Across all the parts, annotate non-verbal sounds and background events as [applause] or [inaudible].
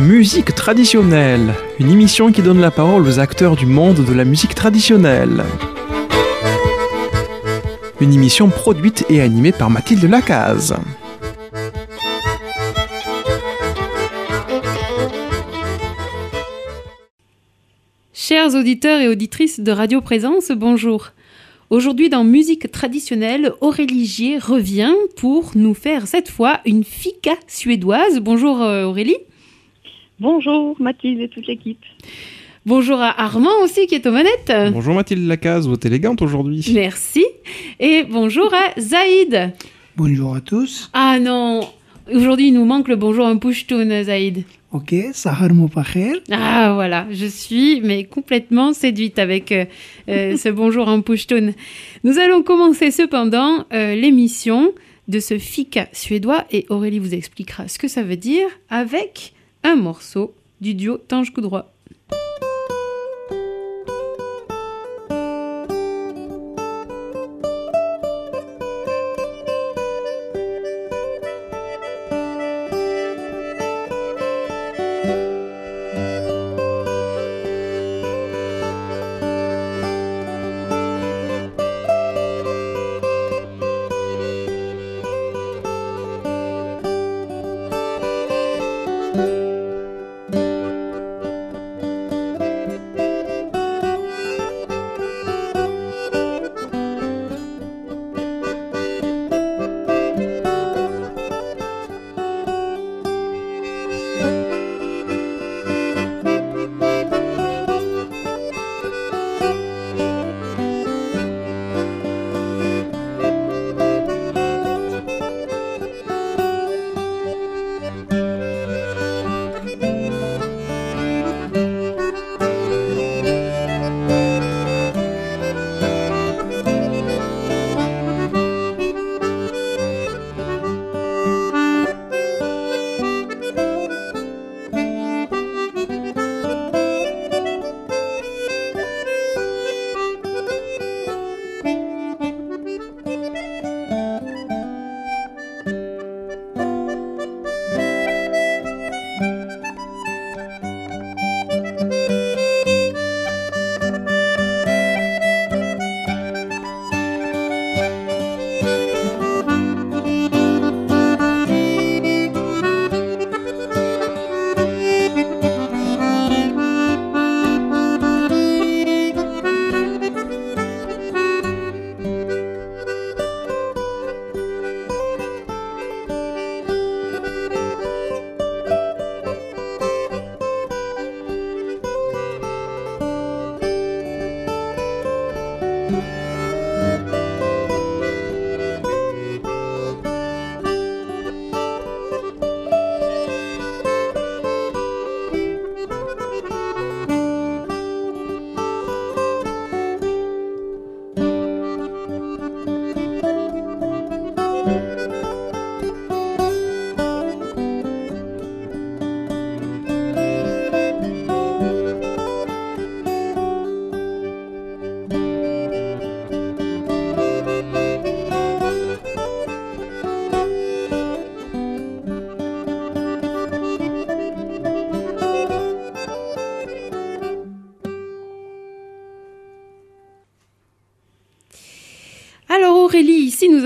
Musique traditionnelle, une émission qui donne la parole aux acteurs du monde de la musique traditionnelle. Une émission produite et animée par Mathilde Lacaze. Chers auditeurs et auditrices de Radio Présence, bonjour. Aujourd'hui dans Musique traditionnelle, Aurélie Gier revient pour nous faire cette fois une fika suédoise. Bonjour euh, Aurélie. Bonjour Mathilde et toute l'équipe. Bonjour à Armand aussi qui est aux manettes. Bonjour Mathilde Lacaze, vous êtes élégante aujourd'hui. Merci. Et bonjour à Zaïd. Bonjour à tous. Ah non, aujourd'hui il nous manque le bonjour en pushtoun Zaïd. Ok, Sahar Mopacher. Ah voilà, je suis mais complètement séduite avec euh, euh, ce [laughs] bonjour en pushtoun. Nous allons commencer cependant euh, l'émission de ce fika suédois et Aurélie vous expliquera ce que ça veut dire avec un morceau du duo Tange Coudroit.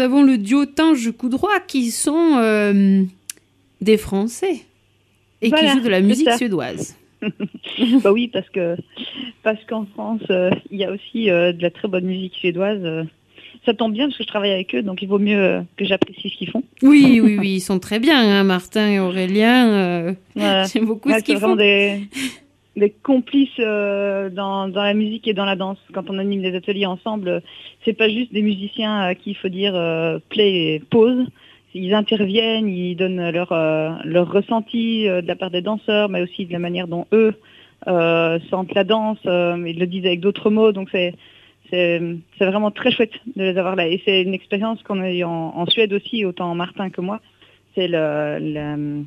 Avons le duo Tange Coudroit qui sont euh, des Français et Voilà, qui jouent de la musique suédoise. [laughs] bah oui, parce que parce qu'en France, euh, il y a aussi euh, de la très bonne musique suédoise. ça tombe bien parce que je travaille avec eux, donc il vaut mieux que j'apprécie ce qu'ils font. Oui, oui, [laughs] oui, ils sont très bien, hein, Martin et Aurélien. Voilà. [laughs] J'aime beaucoup Ouais, ce qu'ils font. des, des complices euh, dans, dans la musique et dans la danse. Quand on anime des ateliers ensemble, euh, c'est pas juste des musiciens à qui il faut dire euh, play et pause. Ils interviennent, ils donnent leur, euh, leur ressenti euh, de la part des danseurs, mais aussi de la manière dont eux euh, sentent la danse. euh, ils le disent avec d'autres mots, donc c'est c'est vraiment très chouette de les avoir là. Et c'est une expérience qu'on a eu en, en Suède aussi, autant Martin que moi. C'est le, le-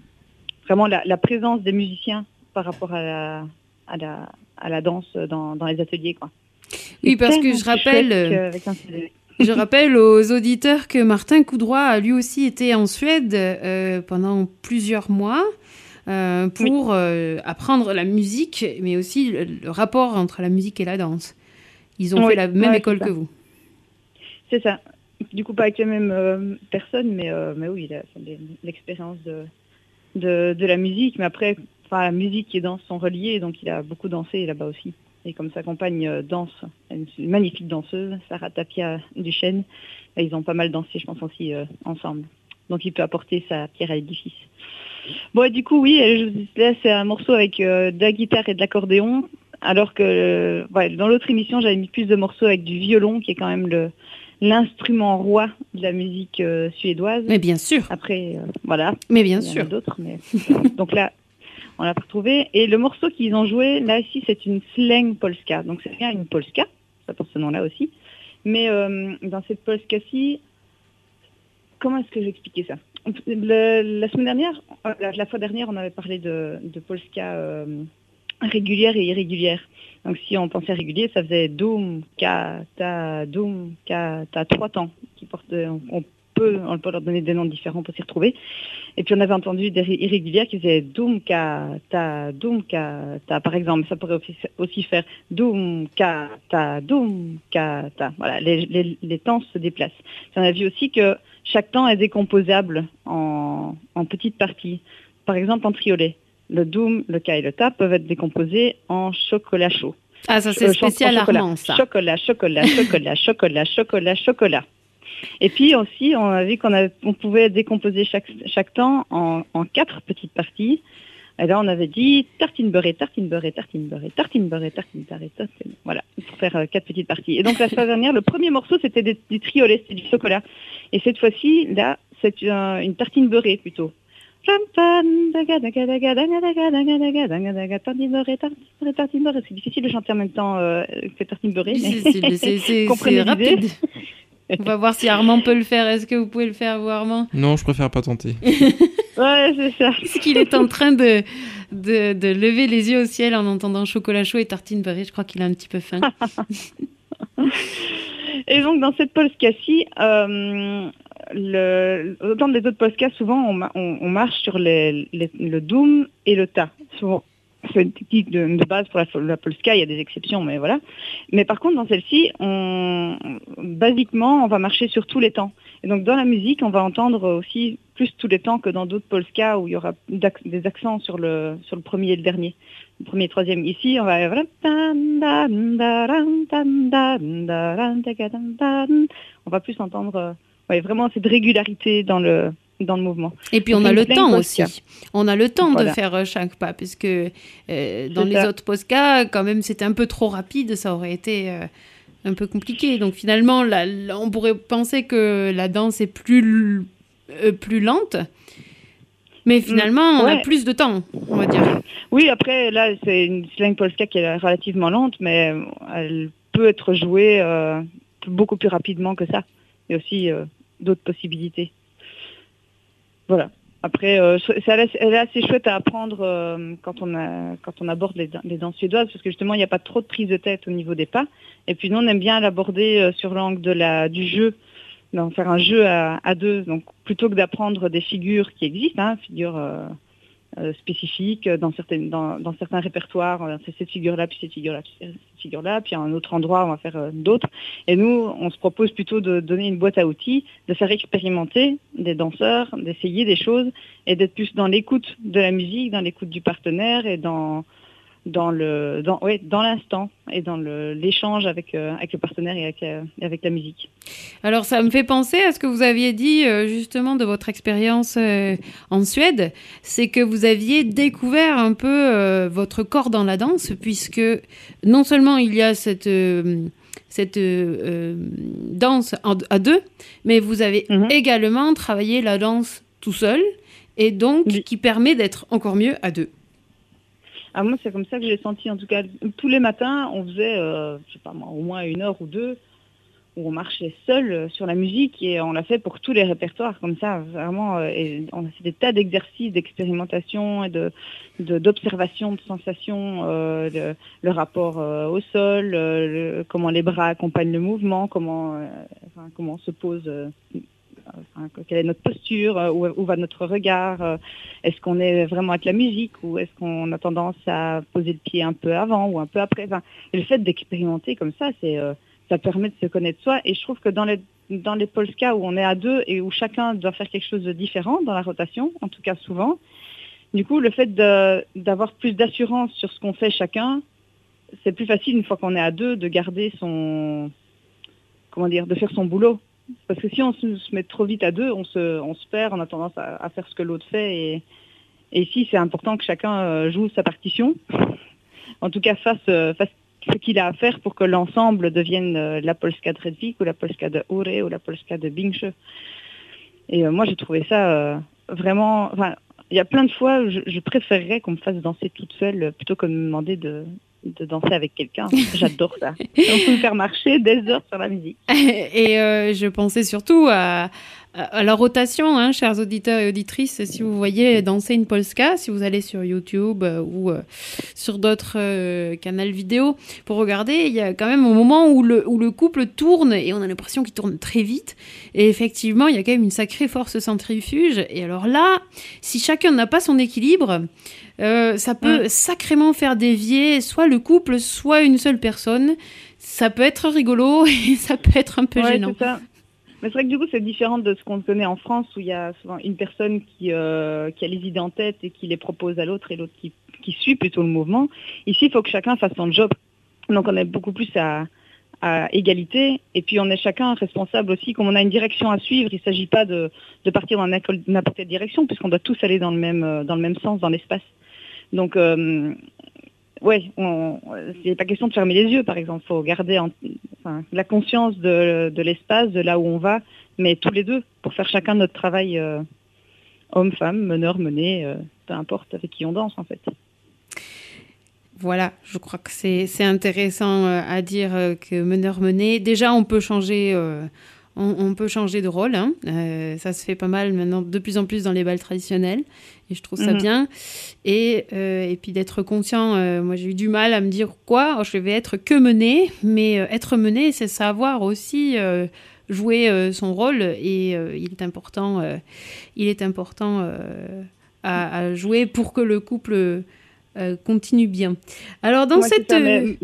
vraiment la, la présence des musiciens par rapport à la, à la, à la danse dans, dans les ateliers. Quoi. Oui, parce que je rappelle, euh. Je rappelle aux auditeurs que Martin Coudroy a lui aussi été en Suède euh, pendant plusieurs mois. euh, pour apprendre la musique, mais aussi le, rapport entre la musique et la danse. Ils ont fait la même école que vous. C'est ça. Du coup, pas avec les mêmes personnes, mais, mais oui, l'expérience de, de, de, la musique. Mais après, la musique et danse sont reliées, donc il a beaucoup dansé là-bas aussi. Et comme sa compagne danse, une magnifique danseuse, Sarah Tapia Duchesne, ils ont pas mal dansé, je pense aussi, ensemble. Donc il peut apporter sa pierre à l'édifice. Bon, du coup, oui, là, c'est un morceau avec euh, de la guitare et de l'accordéon, alors que euh, dans l'autre émission, j'avais mis plus de morceaux avec du violon, qui est quand même le l'instrument roi de la musique euh, suédoise. Mais bien sûr. Après, voilà. Mais bien sûr. D'autres, mais donc là, on l'a retrouvé. Et le morceau qu'ils ont joué, là ici, c'est une slang polska. Donc c'est bien une polska, ça porte ce nom-là aussi. Mais dans cette polska-ci, comment est-ce que j'expliquais ça? La semaine dernière, euh, la, fois dernière, on avait parlé de, Polska euh, régulière et irrégulière. Donc si on pensait régulier, ça faisait doum, ka, ta, doum, ka, ta, trois temps. Qui portent, on, peut, on peut leur donner des noms différents pour s'y retrouver. Et puis on avait entendu des irrégulières qui faisaient doum, ka, ta, doum, ka, ta. Par exemple, ça pourrait aussi faire doum, ka, ta, doum, ka, ta. Voilà, les, les temps se déplacent. On a vu aussi que chaque temps est décomposable en, petites parties. Par exemple, en triolet. Le doom, le ka et le ta peuvent être décomposés en chocolat chaud. Ah, ça c'est euh, spécial Armand, ça. Chocolat, chocolat, chocolat, [laughs] chocolat, chocolat, chocolat. Et puis aussi, on a vu qu'on on pouvait décomposer chaque, chaque temps en, en quatre petites parties. Et là, on avait dit tartine beurrée, tartine beurrée, tartine beurrée, tartine beurrée, tartine beurrée, tartine Voilà, pour faire euh, quatre petites parties. Et donc, la semaine dernière, le premier morceau, c'était du triolet, c'était du chocolat. Et cette fois-ci, là, c'est une tartine beurrée plutôt. C'est difficile de chanter en même temps euh, que tartine beurrée. C'est rapide. On va voir si Armand peut le faire. Est-ce que vous pouvez le faire, vous, Armand? Non, je préfère pas tenter. [laughs] ouais, c'est ça. Est-ce qu'il est en train de, de, de, lever les yeux au ciel en entendant chocolat chaud et tartine beurrée? Je crois qu'il a un petit peu faim. [laughs] et donc, dans cette Polska-ci, euh, le, autant des autres podcasts, souvent, on, on, marche sur les, le doom et le ta. Souvent, c'est une technique de, base pour la, Polska, il y a des exceptions, mais voilà. Mais par contre, dans celle-ci, on, basiquement, on va marcher sur tous les temps. Et donc, dans la musique, on va entendre aussi plus tous les temps que dans d'autres Polska où il y aura des accents sur le, sur le premier et le dernier. Le premier et le troisième. Ici, on va... On va plus entendre ouais, vraiment cette régularité dans le, dans le mouvement. Et puis on a le temps aussi. On a le temps de faire euh, chaque pas, puisque euh, dans les autres posca, quand même, c'était un peu trop rapide, ça aurait été euh, un peu compliqué. Donc finalement, là, on pourrait penser que la danse est plus, plus lente. Mais finalement, on a plus de temps, on va dire. Oui, après, là, c'est une slang polska qui est relativement lente, mais elle peut être jouée beaucoup plus rapidement que ça. Il y a aussi d'autres possibilités. Voilà. Après, euh, elle est assez chouette à apprendre euh, quand, on aborde les, les, danses suédoises, parce que justement, il n'y a pas trop de prise de tête au niveau des pas. Et puis nous, on aime bien l'aborder euh, sur l'angle du jeu, faire un jeu à, à, deux. Donc plutôt que d'apprendre des figures qui existent, hein, figures euh, spécifiques dans, certaines, dans, dans, certains répertoires. C'est cette figure-là, puis cette figure-là, puis cette figure-là, puis à un autre endroit, on va faire euh, d'autres. Et nous, on se propose plutôt de donner une boîte à outils, de faire expérimenter des danseurs, d'essayer des choses et d'être plus dans l'écoute de la musique, dans l'écoute du partenaire et dans dans le dans ouais, dans l'instant et dans l'échange avec euh, avec le partenaire et avec, euh, avec, la musique. Alors ça me fait penser à ce que vous aviez dit euh, justement de votre expérience en Suède, c'est que vous aviez découvert un peu votre corps dans la danse puisque non seulement il y a cette cette danse à deux, mais vous avez mhm. également travaillé la danse tout seul et donc qui permet d'être encore mieux à deux. Ah, moi, c'est comme ça que j'ai senti. En tout cas, tous les matins, on faisait, euh, je sais pas moi, au moins une heure ou deux, où on marchait seul euh, sur la musique et on l'a fait pour tous les répertoires comme ça. Vraiment, euh, on a fait des tas d'exercices, d'expérimentation et de d'observation de, sensations, le, rapport au sol, comment les bras accompagnent le mouvement, comment, comment on se pose quelle est notre posture, euh, où, va notre regard, euh, est-ce qu'on est vraiment avec la musique ou est-ce qu'on a tendance à poser le pied un peu avant ou un peu après. et le fait d'expérimenter comme ça, ça permet de se connaître soi. Et je trouve que dans les dans les polska où on est à deux et où chacun doit faire quelque chose de différent dans la rotation, en tout cas souvent, du coup, le fait d'avoir plus d'assurance sur ce qu'on fait chacun, c'est plus facile une fois qu'on est à deux de garder son, comment dire, de faire son boulot. Parce que si on se, met trop vite à deux, on se, perd, on a tendance à, faire ce que l'autre fait. Et, ici, c'est important que chacun euh, joue sa partition. [laughs] En tout cas, fasse, euh, fasse ce qu'il a à faire pour que l'ensemble devienne euh, la Polska de Redvik ou la Polska de Ure ou la Polska de Bingsche. Et moi, j'ai trouvé ça vraiment... Enfin, il y a plein de fois, je, je préférerais qu'on me fasse danser toute seule plutôt que de me demander de, de danser avec quelqu'un. [laughs] J'adore ça. On peut me faire marcher des heures sur la musique. [laughs] Et euh, je pensais surtout à, à la rotation, hein, chers auditeurs et auditrices. Si vous voyez danser une polska, si vous allez sur YouTube euh, ou euh, sur d'autres canaux vidéo pour regarder, il y a quand même un moment où le, où le couple tourne et on a l'impression qu'il tourne très vite. Et effectivement, il y a quand même une sacrée force centrifuge. Et alors là, si chacun n'a pas son équilibre, euh, ça peut mm. sacrément faire dévier soit le couple, soit une seule personne. Ça peut être rigolo [laughs] et ça peut être un peu gênant. Mais c'est vrai que du coup, c'est différent de ce qu'on connaît en France où il y a souvent une personne qui, euh, qui a les idées en tête et qui les propose à l'autre et l'autre qui, qui, suit plutôt le mouvement. Ici, il faut que chacun fasse son job. Donc on est beaucoup plus à, égalité et puis on est chacun responsable aussi. Comme on a une direction à suivre, il ne s'agit pas de, de partir dans n'importe quelle direction puisqu'on doit tous aller dans le même, euh, dans le même sens, dans l'espace. Donc, euh, ouais, c'est pas question de fermer les yeux, par exemple. Il faut garder la conscience de, l'espace, de là où on va, mais tous les deux, pour faire chacun notre travail, euh, homme, femme, meneur, mené, euh, peu importe avec qui on danse, en fait. Voilà, je crois que c'est intéressant à dire que meneur mené. Déjà, on peut changer on, peut changer de rôle. Hein. Euh, ça se fait pas mal maintenant, de plus en plus dans les balles traditionnelles. Et je trouve ça mhm. bien. Et, euh, et puis d'être conscient, euh, moi j'ai eu du mal à me dire quoi, je vais être que mené. Mais être mené, c'est savoir aussi jouer son rôle. Et il est important, il est important à, jouer pour que le couple continue bien. Alors dans cette... Mais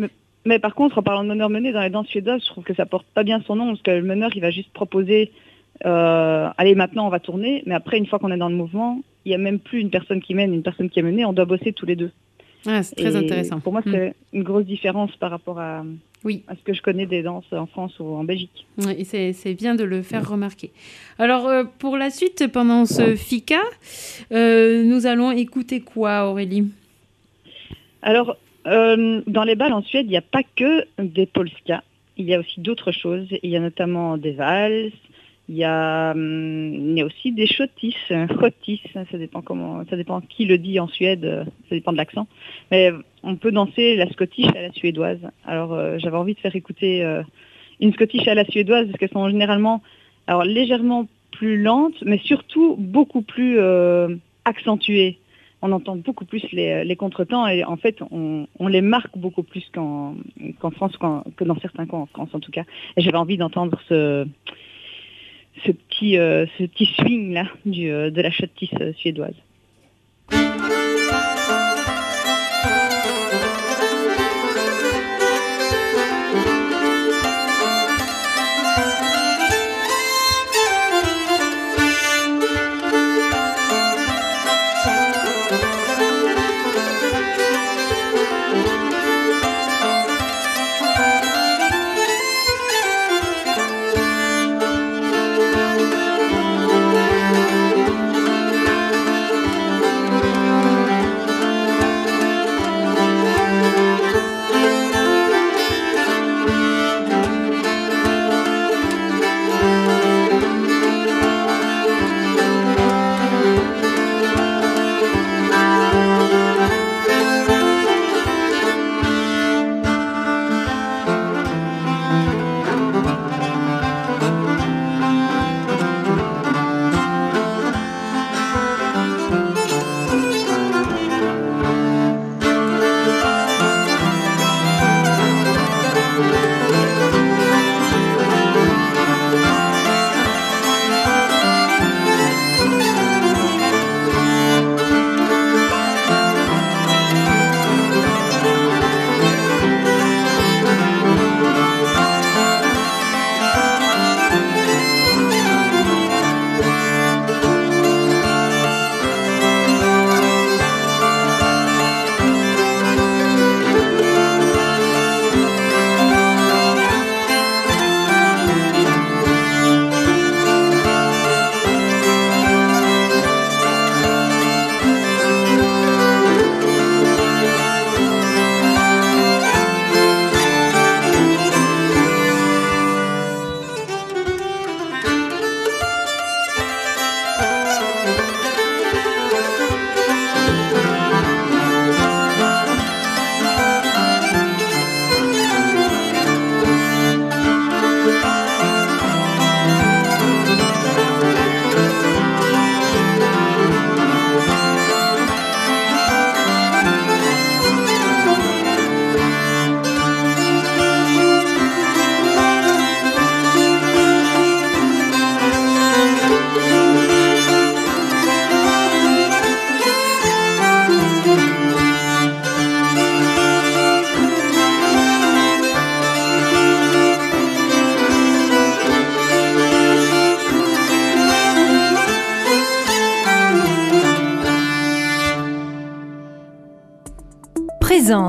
par contre, en parlant de meneur mené dans les danses suédoises, je trouve que ça porte pas bien son nom parce que le meneur, il va juste proposer, euh, allez, maintenant on va tourner, mais après, une fois qu'on est dans le mouvement, il n'y a même plus une personne qui mène, une personne qui est menée, on doit bosser tous les deux. Ah, c'est très intéressant. Pour moi, c'est hmm. une grosse différence par rapport à, oui. à ce que je connais des danses en France ou en Belgique. Oui, c'est bien de le faire remarquer. Alors, euh, pour la suite, pendant ce FICA, euh, nous allons écouter quoi, Aurélie? Alors, euh, dans les balles en Suède, il n'y a pas que des polskas. Il y a aussi d'autres choses. Il y a notamment des valses. Il y a, hum, aussi des chotis, chotis, ça dépend qui le dit en Suède, ça dépend de l'accent. Mais on peut danser la scottish à la suédoise. Alors euh, j'avais envie de faire écouter euh, une scottish à la suédoise parce qu'elles sont généralement, alors légèrement plus lentes, mais surtout beaucoup plus accentuées on entend beaucoup plus les, contretemps et en fait on, les marque beaucoup plus qu'en France, que dans certains coins en France en tout cas. Et j'avais envie d'entendre ce, petit, euh, swing là euh, de la chottisse suédoise.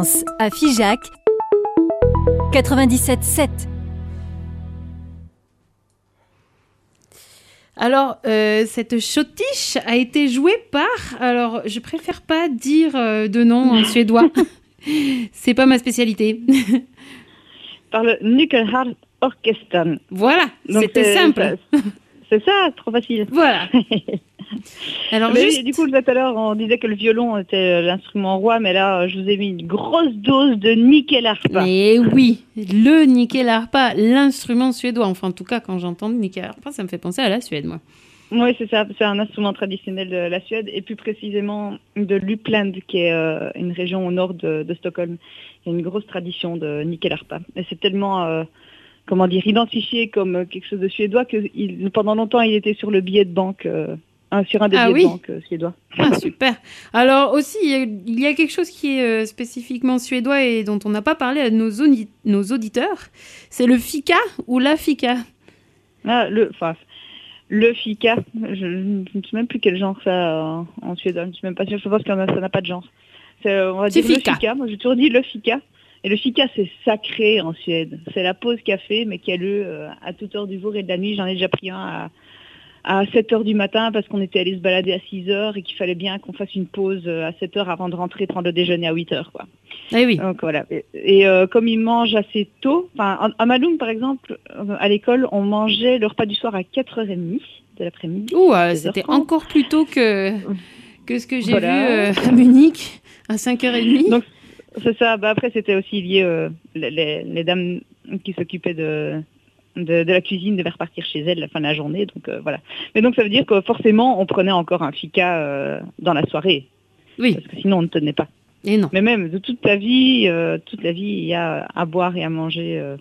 Aisance à Figeac 97.7. Alors, euh, cette chotiche a été jouée par. Alors, je préfère pas dire euh, de nom en suédois. [laughs] C'est pas ma spécialité. [laughs] Par le Nyckelhardt Orchestran. Voilà, c'était c'est- simple. C'est ça, trop facile. Voilà. [laughs] [laughs] Alors, Mais juste. oui, du coup, tout à l'heure, on disait que le violon était l'instrument roi, mais là, euh, je vous ai mis une grosse dose de nickel harpa. Mais oui, le nickel harpa, l'instrument suédois. Enfin, en tout cas, quand j'entends nickel harpa, ça me fait penser à la Suède, moi. Oui, c'est ça. C'est un instrument traditionnel de la Suède et plus précisément de Lupland, qui est euh, une région au nord de, de Stockholm. Il y a une grosse tradition de nickel harpa. Et c'est tellement, euh, comment dire, identifié comme euh, quelque chose de suédois que il- pendant longtemps, il était sur le billet de banque, euh, un- sur un des Ah oui. de banque euh, suédois. Ah, [laughs] super. Alors aussi, il y a- il y a quelque chose qui est euh, spécifiquement suédois et dont on n'a pas parlé à nos, audi- nos auditeurs. C'est le fika ou la fika. Ah, le, enfin, le fika, je ne sais même plus quel genre ça a en, suédois. Je ne suis même pas sûre. Je pense que ça n'a pas de genre. C'est, euh, on va dire le fika. Moi, j'ai toujours dit le fika. Et le fika, c'est sacré en Suède. C'est la pause café, mais qui a lieu euh, à toute heure du jour et de la nuit. J'en ai déjà pris un à, à 7 heures du matin parce qu'on était allé se balader à 6 heures et qu'il fallait bien qu'on fasse une pause euh, à 7 heures avant de rentrer prendre le déjeuner à 8 heures. Quoi. Eh oui. Donc voilà. Et, et, euh, comme ils mangent assez tôt, enfin en- à Maloum par exemple, euh, à l'école, on mangeait le repas du soir à 4h30 de l'après-midi. Ouh, 16h30. c'était encore plus tôt que, que ce que j'ai Voilà. vu euh, à Munich à 5h30. Donc, C'est ça. Bah, après, c'était aussi lié euh, les- les dames qui s'occupaient de, de, de la cuisine devaient repartir chez elles à la fin de la journée. Donc euh, voilà. Mais donc ça veut dire que forcément, on prenait encore un fika euh, dans la soirée, oui, parce que sinon on ne tenait pas. et non. Mais même de toute la vie, euh, toute la vie, il y a à boire et à manger euh,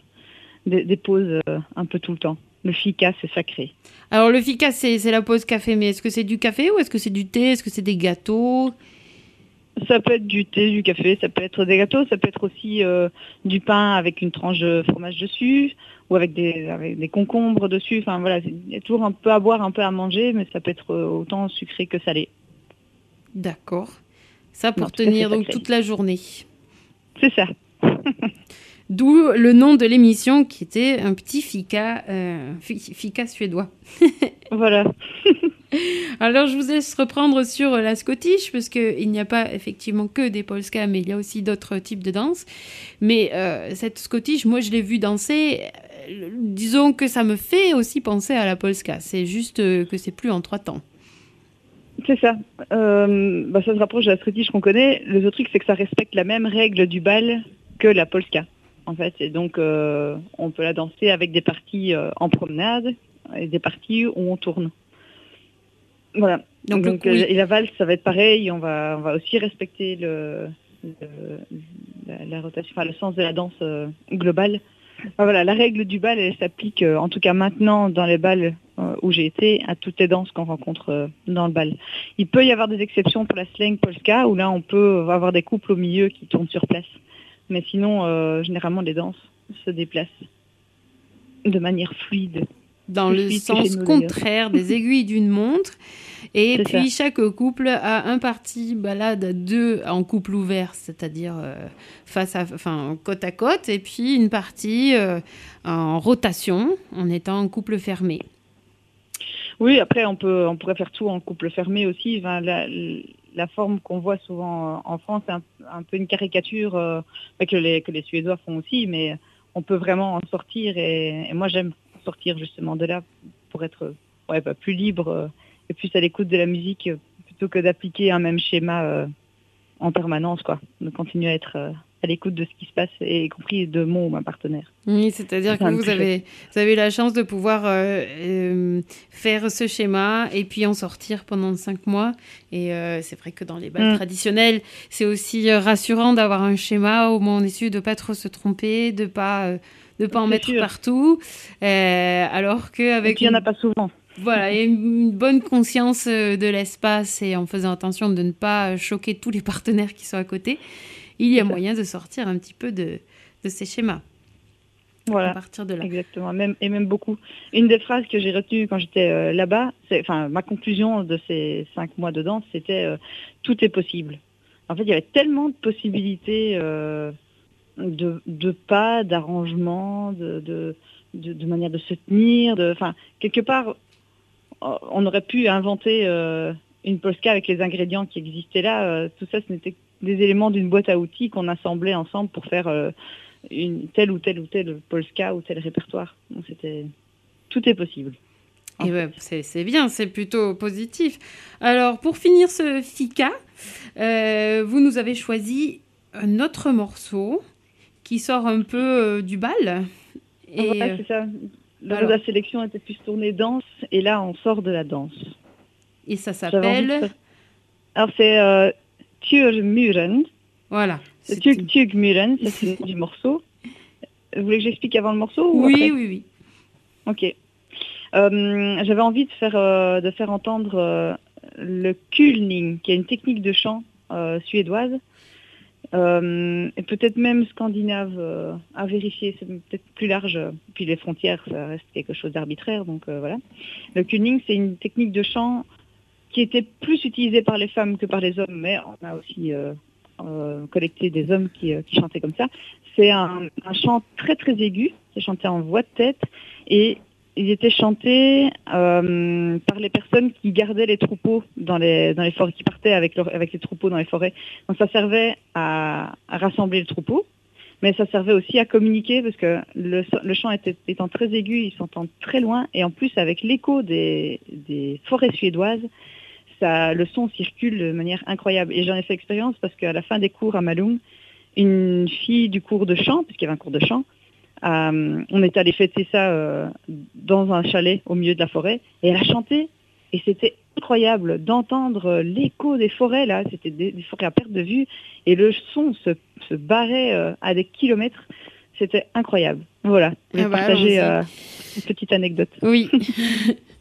des, des pauses un peu tout le temps. Le fika, c'est sacré. Alors le fika, c'est c'est la pause café, mais est-ce que c'est du café ou est-ce que c'est du thé? Est-ce que c'est des gâteaux? Ça peut être du thé, du café, ça peut être des gâteaux, ça peut être aussi euh, du pain avec une tranche de fromage dessus ou avec des, avec des concombres dessus. Enfin voilà, il y a toujours un peu à boire, un peu à manger, mais ça peut être euh, autant sucré que salé. D'accord. Ça pour tenir donc toute la journée. C'est ça. [laughs] D'où le nom de l'émission qui était un petit fika, euh, fi- fika suédois. [laughs] Voilà. [laughs] [laughs] Alors je vous laisse reprendre sur la Scottish parce qu'il n'y a pas effectivement que des polska, mais il y a aussi d'autres types de danse. Mais euh, cette Scottish, moi je l'ai vue danser. euh, disons que ça me fait aussi penser à la polska. C'est juste euh, que c'est plus en trois temps. C'est ça. Euh, bah, ça se rapproche de la scottish qu'on connaît. Le seul truc, c'est que ça respecte la même règle du bal que la polska. En fait, et donc on peut la danser avec des parties en promenade et des parties où on tourne. Voilà. Donc, Donc, le- oui. euh, et la valse, ça va être pareil. On va, on va aussi respecter le, le- la, la rotation, enfin, le sens de la danse euh, globale. Enfin, voilà, la règle du bal, elle s'applique, euh, en tout cas maintenant dans les balles euh, où j'ai été, à toutes les danses qu'on rencontre dans le bal. Il peut y avoir des exceptions pour la slang polska, où là on peut avoir des couples au milieu qui tournent sur place. Mais sinon, généralement, les danses se déplacent de manière fluide. Dans le sens contraire des [laughs] aiguilles d'une montre. Et puis chaque couple a un parti balade à deux en couple ouvert, c'est-à-dire euh, face à, enfin côte à côte, et puis une partie euh, en rotation en étant en couple fermé. Oui, après, on, peut, on pourrait faire tout en couple fermé aussi. Enfin, la, la forme qu'on voit souvent en France, c'est un, un peu une caricature euh, que, les, que les Suédois font aussi, mais on peut vraiment en sortir. Et, et moi, j'aime sortir justement de là pour être ouais, bah, plus libre euh, et plus à l'écoute de la musique euh, plutôt que d'appliquer un même schéma euh, en permanence. quoi. De continuer à être à l'écoute de ce qui se passe, et y compris de mon ou ma partenaire. Oui, c'est-à-dire que vous avez, vous avez la chance de pouvoir euh, euh, faire ce schéma et puis en sortir pendant cinq mois. Et euh, c'est vrai que dans les balles Mm. traditionnelles, c'est aussi rassurant d'avoir un schéma au moins on est sûr de pas trop se tromper, de pas de pas en mettre sûr. partout. Euh, alors qu'avec il n'y en a pas souvent. voilà, et une bonne conscience euh, de l'espace et en faisant attention de ne pas euh, choquer tous les partenaires qui sont à côté, il y a moyen de sortir un petit peu de, de ces schémas à Voilà. partir de là. Exactement, même, et même beaucoup. Une des phrases que j'ai retenues quand j'étais euh, là-bas, enfin, ma conclusion de ces cinq mois de danse, c'était euh, tout est possible. en fait, il y avait tellement de possibilités euh, de, de pas, d'arrangements, de, de, de, de manière de se tenir. de- Enfin, quelque part, euh, on aurait pu inventer euh, une polska avec les ingrédients qui existaient là. Euh, tout ça, ce n'était que des éléments d'une boîte à outils qu'on assemblait ensemble pour faire euh, une telle ou telle ou telle polska ou tel répertoire. Donc, c'était tout est possible. Et ouais, c'est bien, c'est plutôt positif. Alors, pour finir ce FICA, euh, vous nous avez choisi un autre morceau qui sort un peu euh, du bal. Et Voilà, euh, c'est ça. La, alors- la sélection était plus tournée danse, et là, on sort de la danse. et ça de s'appelle. Alors, c'est euh, Turmuren. Voilà. C'est Tugmuren, ça [laughs] c'est du morceau. Vous voulez que j'explique avant le morceau ou Oui, oui, oui. Ok. Euh, J'avais envie de faire, euh, de faire entendre le kulning, qui est une technique de chant suédoise, euh, et peut-être même scandinave euh, à vérifier, c'est peut-être plus large. Puis les frontières, ça reste quelque chose d'arbitraire, donc euh, voilà. Le kulning, c'est une technique de chant qui était plus utilisée par les femmes que par les hommes, mais on a aussi collecté des hommes qui, qui chantaient comme ça. C'est un, un chant très très aigu, c'est chanté en voix de tête, et il était chanté euh, par les personnes qui gardaient les troupeaux dans les, dans les forêts, qui partaient avec, avec les troupeaux dans les forêts. Donc ça servait à, rassembler le troupeau, mais ça servait aussi à communiquer parce que le, le chant étant très aigu, il s'entend très loin, et en plus avec l'écho des, des forêts suédoises, ça, le son circule de manière incroyable. Et j'en ai fait expérience parce qu'à la fin des cours à Malung, une fille du cours de chant, puisqu'il y avait un cours de chant, on est allé fêter ça euh, dans un chalet au milieu de la forêt et elle a chanté et c'était incroyable d'entendre l'écho des forêts là, c'était des, des forêts à perte de vue et le son se, se barrait euh, à des kilomètres, c'était incroyable. Voilà, je vais Ah bah, partager euh, une petite anecdote. Oui. [laughs]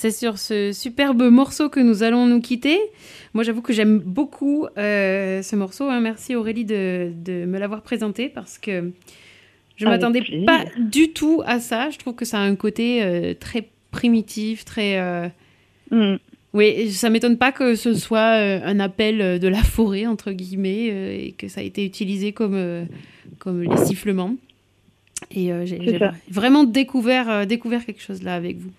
C'est sur ce superbe morceau que nous allons nous quitter. Moi, j'avoue que j'aime beaucoup euh, ce morceau. hein. Merci Aurélie de, de me l'avoir présenté parce que je Avec m'attendais pas du tout à ça. Je trouve que ça a un côté euh, très primitif, très. euh, Mm. Oui, ça m'étonne pas que ce soit un appel de la forêt, entre guillemets, et que ça a été utilisé comme, comme les sifflements. Et j'ai vraiment découvert, découvert quelque chose là avec vous.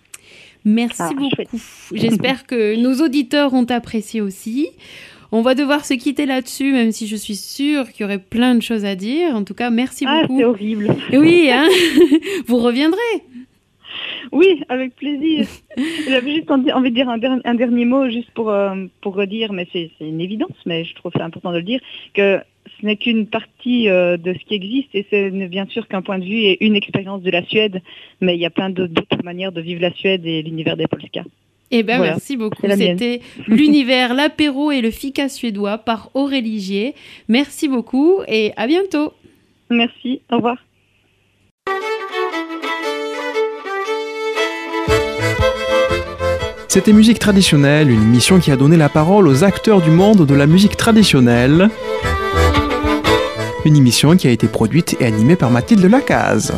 Merci Ah, beaucoup. [laughs] [laughs] J'espère que nos auditeurs ont apprécié aussi. On va devoir se quitter là-dessus, même si je suis sûre qu'il y aurait plein de choses à dire. En tout cas, merci Ah, beaucoup. c'est horrible. Oui, hein [laughs] vous reviendrez. Oui, avec plaisir. J'avais juste envie de dire un, der- un dernier mot, juste pour, euh, pour redire, mais c'est c'est une évidence, mais je trouve ça important de le dire, que ce n'est qu'une partie euh, de ce qui existe et ce n'est bien sûr qu'un point de vue et une expérience de la Suède, mais il y a plein d'autres manières de vivre la Suède et l'univers des Polska. Eh ben Voilà, merci beaucoup. c'est. C'était [laughs] l'univers, l'apéro et le fika suédois par Aurélie Gier. Merci beaucoup et à bientôt. Merci, au revoir. C'était Musique traditionnelle, une émission qui a donné la parole aux acteurs du monde de la musique traditionnelle. Une émission qui a été produite et animée par Mathilde Lacaze.